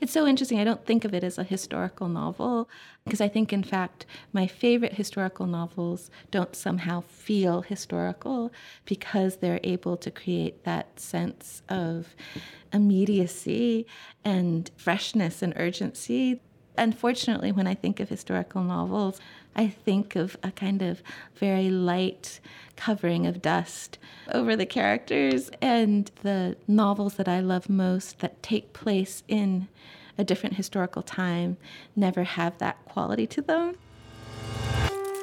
It's so interesting. I don't think of it as a historical novel because I think, in fact, my favorite historical novels don't somehow feel historical because they're able to create that sense of immediacy and freshness and urgency. Unfortunately, when I think of historical novels, I think of a kind of very light covering of dust over the characters. And the novels that I love most that take place in a different historical time never have that quality to them.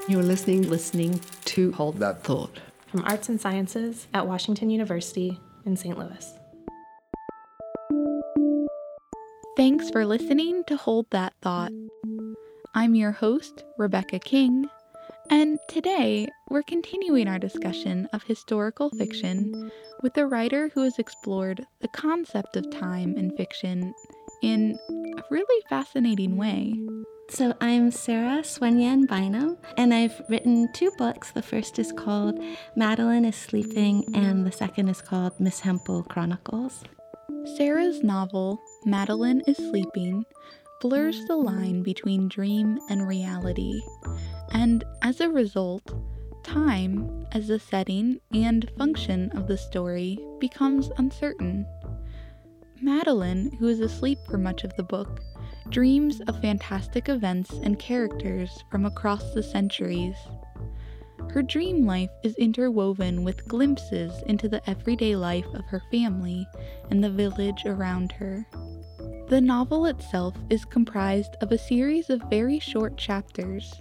You're listening, listening to Hold That Thought from Arts and Sciences at Washington University in St. Louis. Thanks for listening to Hold That Thought. I'm your host, Rebecca King, and today we're continuing our discussion of historical fiction with a writer who has explored the concept of time in fiction in a really fascinating way. So, I'm Sarah Shun-lien Bynum, and I've written two books. The first is called Madeleine is Sleeping, and the second is called Miss Hempel Chronicles. Sarah's novel, Madeleine is Sleeping, blurs the line between dream and reality, and as a result, time as the setting and function of the story becomes uncertain. Madeleine, who is asleep for much of the book, dreams of fantastic events and characters from across the centuries. Her dream life is interwoven with glimpses into the everyday life of her family and the village around her. The novel itself is comprised of a series of very short chapters,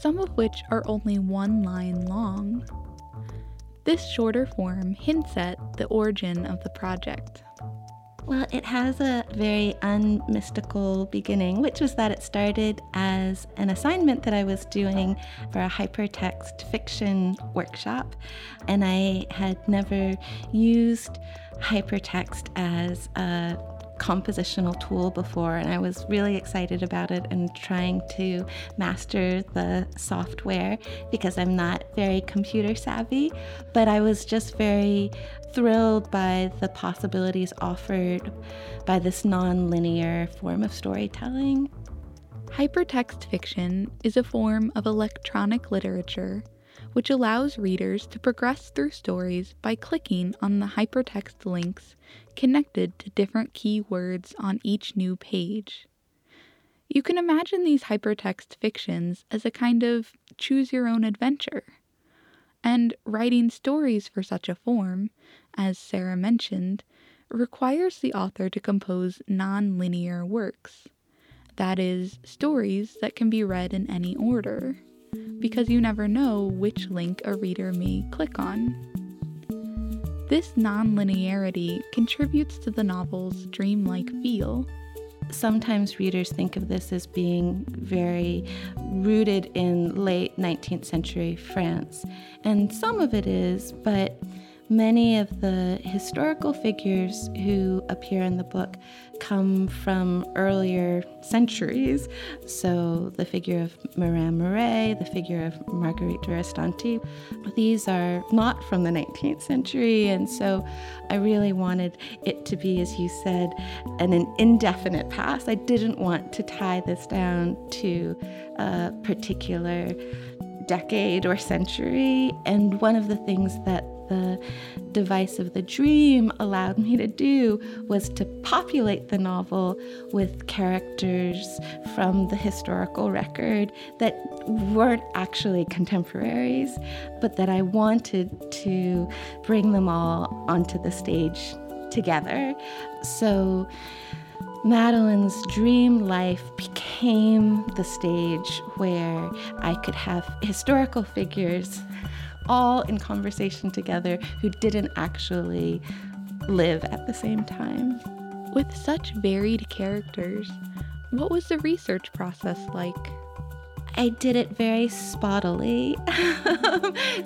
some of which are only one line long. This shorter form hints at the origin of the project. Well, it has a very unmystical beginning, which was that it started as an assignment that I was doing for a hypertext fiction workshop. And I had never used hypertext as a compositional tool before, and I was really excited about it and trying to master the software because I'm not very computer savvy. But I was just very thrilled by the possibilities offered by this non linear form of storytelling. Hypertext fiction is a form of electronic literature which allows readers to progress through stories by clicking on the hypertext links connected to different keywords on each new page. You can imagine these hypertext fictions as a kind of choose your own adventure. And writing stories for such a form, as Sarah mentioned, requires the author to compose non linear works. That is, stories that can be read in any order because you never know which link a reader may click on. This nonlinearity contributes to the novel's dreamlike feel. Sometimes readers think of this as being very rooted in late 19th century France, and some of it is, but Many of the historical figures who appear in the book come from earlier centuries. So, the figure of Marin Marais, the figure of Marguerite Durastanti, these are not from the 19th century. And so, I really wanted it to be, as you said, an, an indefinite past. I didn't want to tie this down to a particular decade or century. And one of the things that the device of the dream allowed me to do was to populate the novel with characters from the historical record that weren't actually contemporaries, but that I wanted to bring them all onto the stage together. So Madeleine's dream life became the stage where I could have historical figures all in conversation together who didn't actually live at the same time. With such varied characters, what was the research process like? I did it very spottily.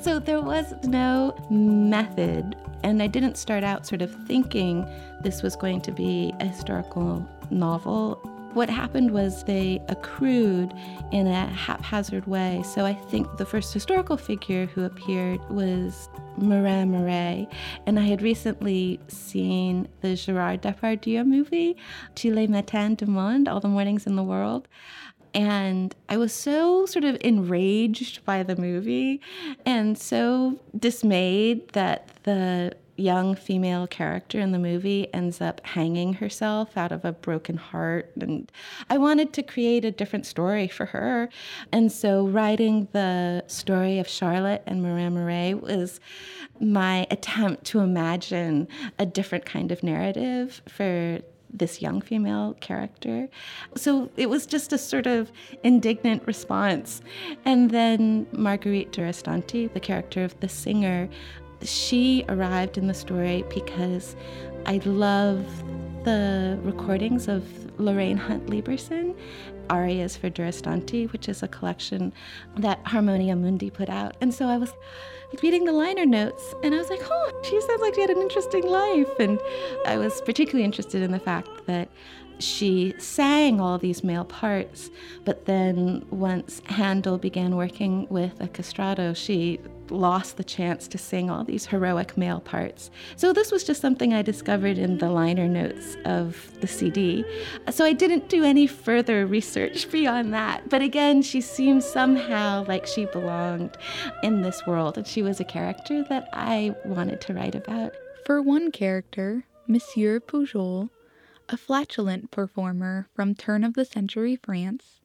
so there was no method, and I didn't start out sort of thinking this was going to be a historical novel what happened was they accrued in a haphazard way. So I think the first historical figure who appeared was Marin Marais. And I had recently seen the Gerard Depardieu movie, Tous les matins du monde, All the Mornings in the World. And I was so sort of enraged by the movie and so dismayed that the young female character in the movie ends up hanging herself out of a broken heart. And I wanted to create a different story for her. And so writing the story of Charlotte and Marin Marais was my attempt to imagine a different kind of narrative for this young female character. So it was just a sort of indignant response. And then Marguerite Durastanti, the character of the singer, she arrived in the story because I love the recordings of Lorraine Hunt Lieberson, Arias for Durastanti, which is a collection that Harmonia Mundi put out. And so I was reading the liner notes and I was like, oh, she sounds like she had an interesting life. And I was particularly interested in the fact that she sang all these male parts, but then once Handel began working with a castrato, she lost the chance to sing all these heroic male parts. So this was just something I discovered in the liner notes of the CD. So I didn't do any further research beyond that. But again, she seemed somehow like she belonged in this world, and she was a character that I wanted to write about. For one character, Monsieur Pujol, a flatulent performer from turn of the century France,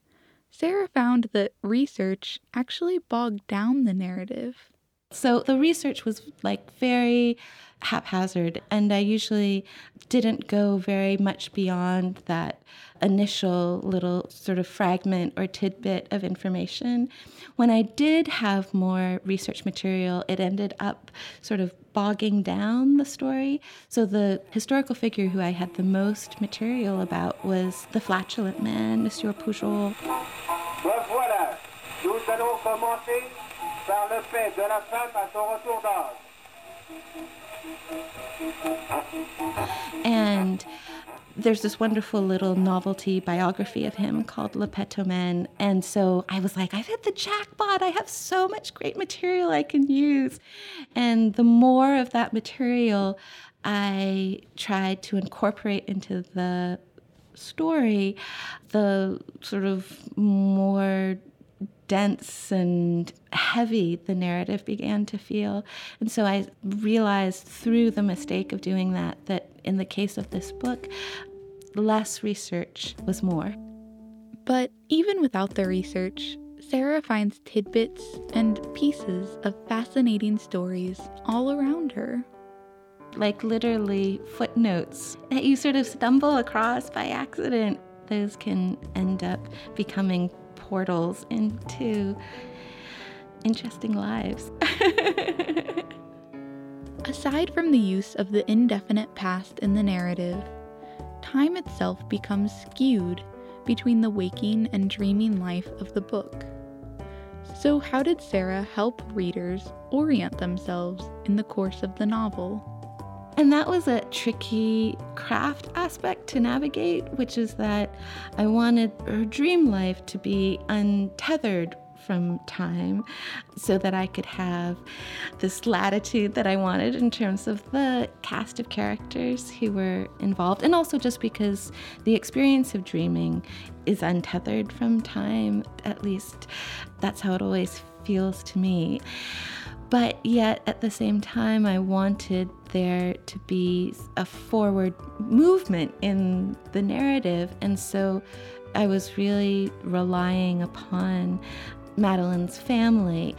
Sarah found that research actually bogged down the narrative. So the research was like very haphazard, and I usually didn't go very much beyond that initial little sort of fragment or tidbit of information. When I did have more research material, it ended up sort of bogging down the story. So the historical figure who I had the most material about was the flatulent man, Monsieur Pujol. Par le fait de la femme à son retour d'âge. And there's this wonderful little novelty biography of him called Le Pétomane. And so I was like, I've hit the jackpot. I have so much great material I can use. And the more of that material I tried to incorporate into the story, the sort of more dense and heavy the narrative began to feel. And so I realized through the mistake of doing that that in the case of this book, less research was more. But even without the research, Sarah finds tidbits and pieces of fascinating stories all around her. Like literally footnotes that you sort of stumble across by accident. Those can end up becoming portals into interesting lives. Aside from the use of the indefinite past in the narrative, time itself becomes skewed between the waking and dreaming life of the book. So, how did Sarah help readers orient themselves in the course of the novel? And that was a tricky craft aspect to navigate, which is that I wanted her dream life to be untethered from time so that I could have this latitude that I wanted in terms of the cast of characters who were involved. And also just because the experience of dreaming is untethered from time, at least that's how it always feels to me. But yet, at the same time, I wanted there to be a forward movement in the narrative. And so I was really relying upon Madeleine's family.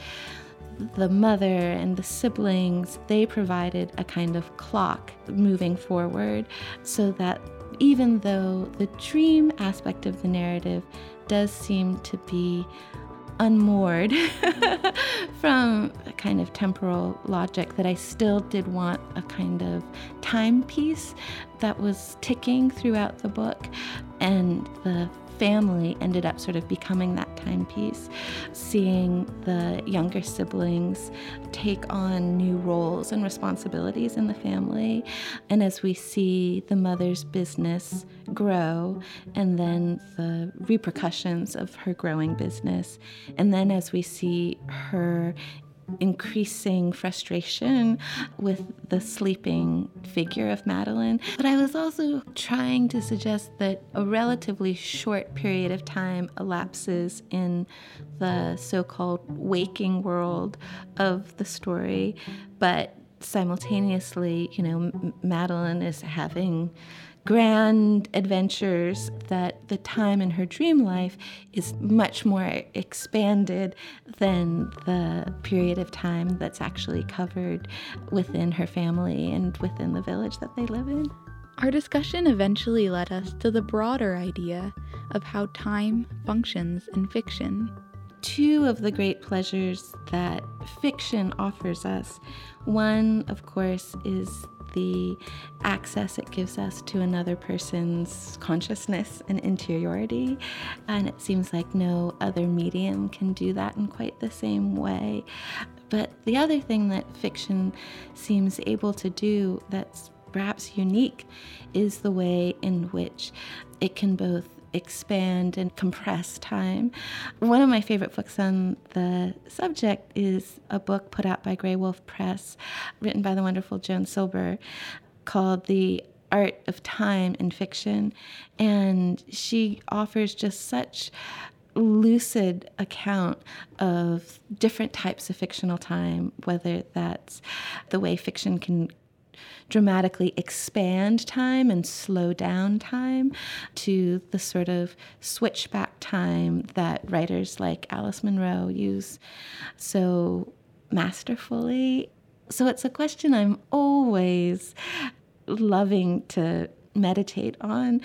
The mother and the siblings, they provided a kind of clock moving forward so that even though the dream aspect of the narrative does seem to be unmoored from a kind of temporal logic that I still did want a kind of timepiece that was ticking throughout the book. And the family ended up sort of becoming that timepiece, seeing the younger siblings take on new roles and responsibilities in the family. And as we see the mother's business grow, and then the repercussions of her growing business, and then as we see her increasing frustration with the sleeping figure of Madeleine. But I was also trying to suggest that a relatively short period of time elapses in the so called waking world of the story, but simultaneously, you know, Madeleine is having grand adventures that the time in her dream life is much more expanded than the period of time that's actually covered within her family and within the village that they live in. Our discussion eventually led us to the broader idea of how time functions in fiction. Two of the great pleasures that fiction offers us one, of course, is the access it gives us to another person's consciousness and interiority. And it seems like no other medium can do that in quite the same way. But the other thing that fiction seems able to do that's perhaps unique is the way in which it can both expand and compress time. One of my favorite books on the subject is a book put out by Graywolf Press, written by the wonderful Joan Silber, called The Art of Time in Fiction. And she offers just such lucid account of different types of fictional time, whether that's the way fiction can dramatically expand time and slow down time to the sort of switchback time that writers like Alice Munro use so masterfully. So it's a question I'm always loving to meditate on.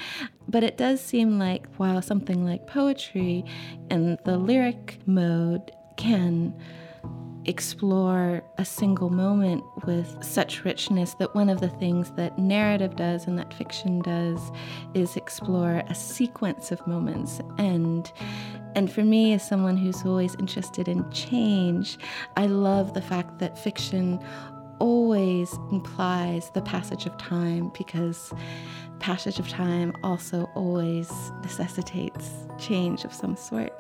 But it does seem like while something like poetry and the lyric mode can explore a single moment with such richness that one of the things that narrative does and that fiction does is explore a sequence of moments. And and for me as someone who's always interested in change i love the fact that fiction always implies the passage of time because passage of time also always necessitates change of some sort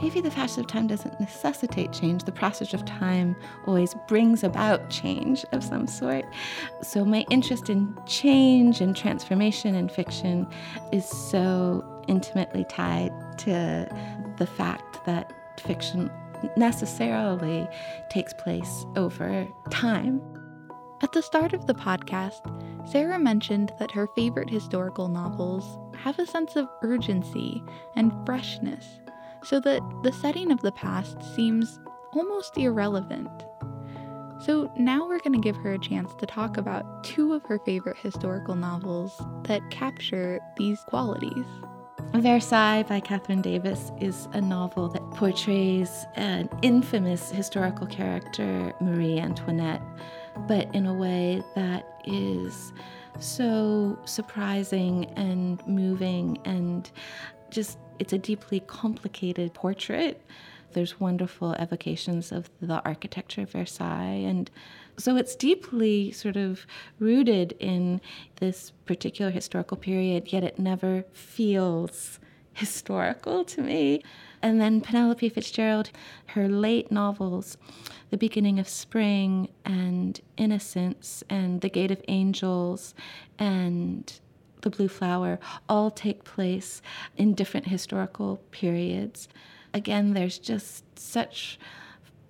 maybe the passage of time doesn't necessitate change. The passage of time always brings about change of some sort. So, my interest in change and transformation in fiction is so intimately tied to the fact that fiction necessarily takes place over time. At the start of the podcast, Sarah mentioned that her favorite historical novels have a sense of urgency and freshness so that the setting of the past seems almost irrelevant. So now we're going to give her a chance to talk about two of her favorite historical novels that capture these qualities. Versailles by Kathryn Davis is a novel that portrays an infamous historical character, Marie Antoinette, but in a way that is so surprising and moving and just it's a deeply complicated portrait. There's wonderful evocations of the architecture of Versailles. And so it's deeply sort of rooted in this particular historical period, yet it never feels historical to me. And then Penelope Fitzgerald, her late novels, The Beginning of Spring and Innocence and The Gate of Angels and the Blue Flower all take place in different historical periods. Again, there's just such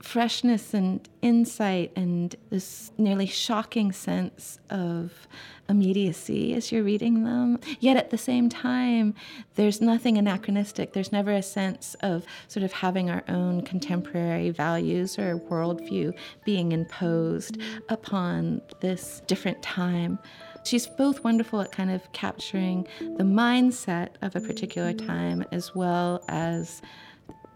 freshness and insight and this nearly shocking sense of immediacy as you're reading them. Yet at the same time, there's nothing anachronistic. There's never a sense of sort of having our own contemporary values or worldview being imposed upon this different time. She's both wonderful at kind of capturing the mindset of a particular time as well as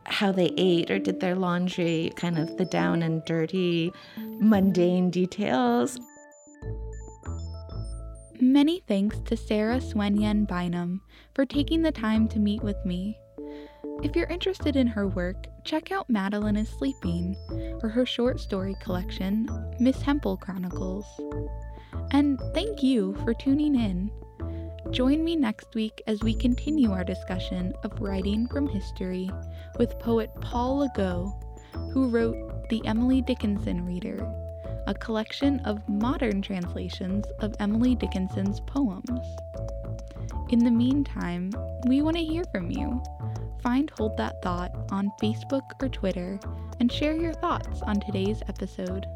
how they ate or did their laundry, kind of the down and dirty, mundane details. Many thanks to Sarah Shun-lien Bynum for taking the time to meet with me. If you're interested in her work, check out Madeleine is Sleeping or her short story collection, Miss Hempel Chronicles. And thank you for tuning in. Join me next week as we continue our discussion of writing from history with poet Paul Legault, who wrote The Emily Dickinson Reader, a collection of modern translations of Emily Dickinson's poems. In the meantime, we want to hear from you. Find Hold That Thought on Facebook or Twitter and share your thoughts on today's episode.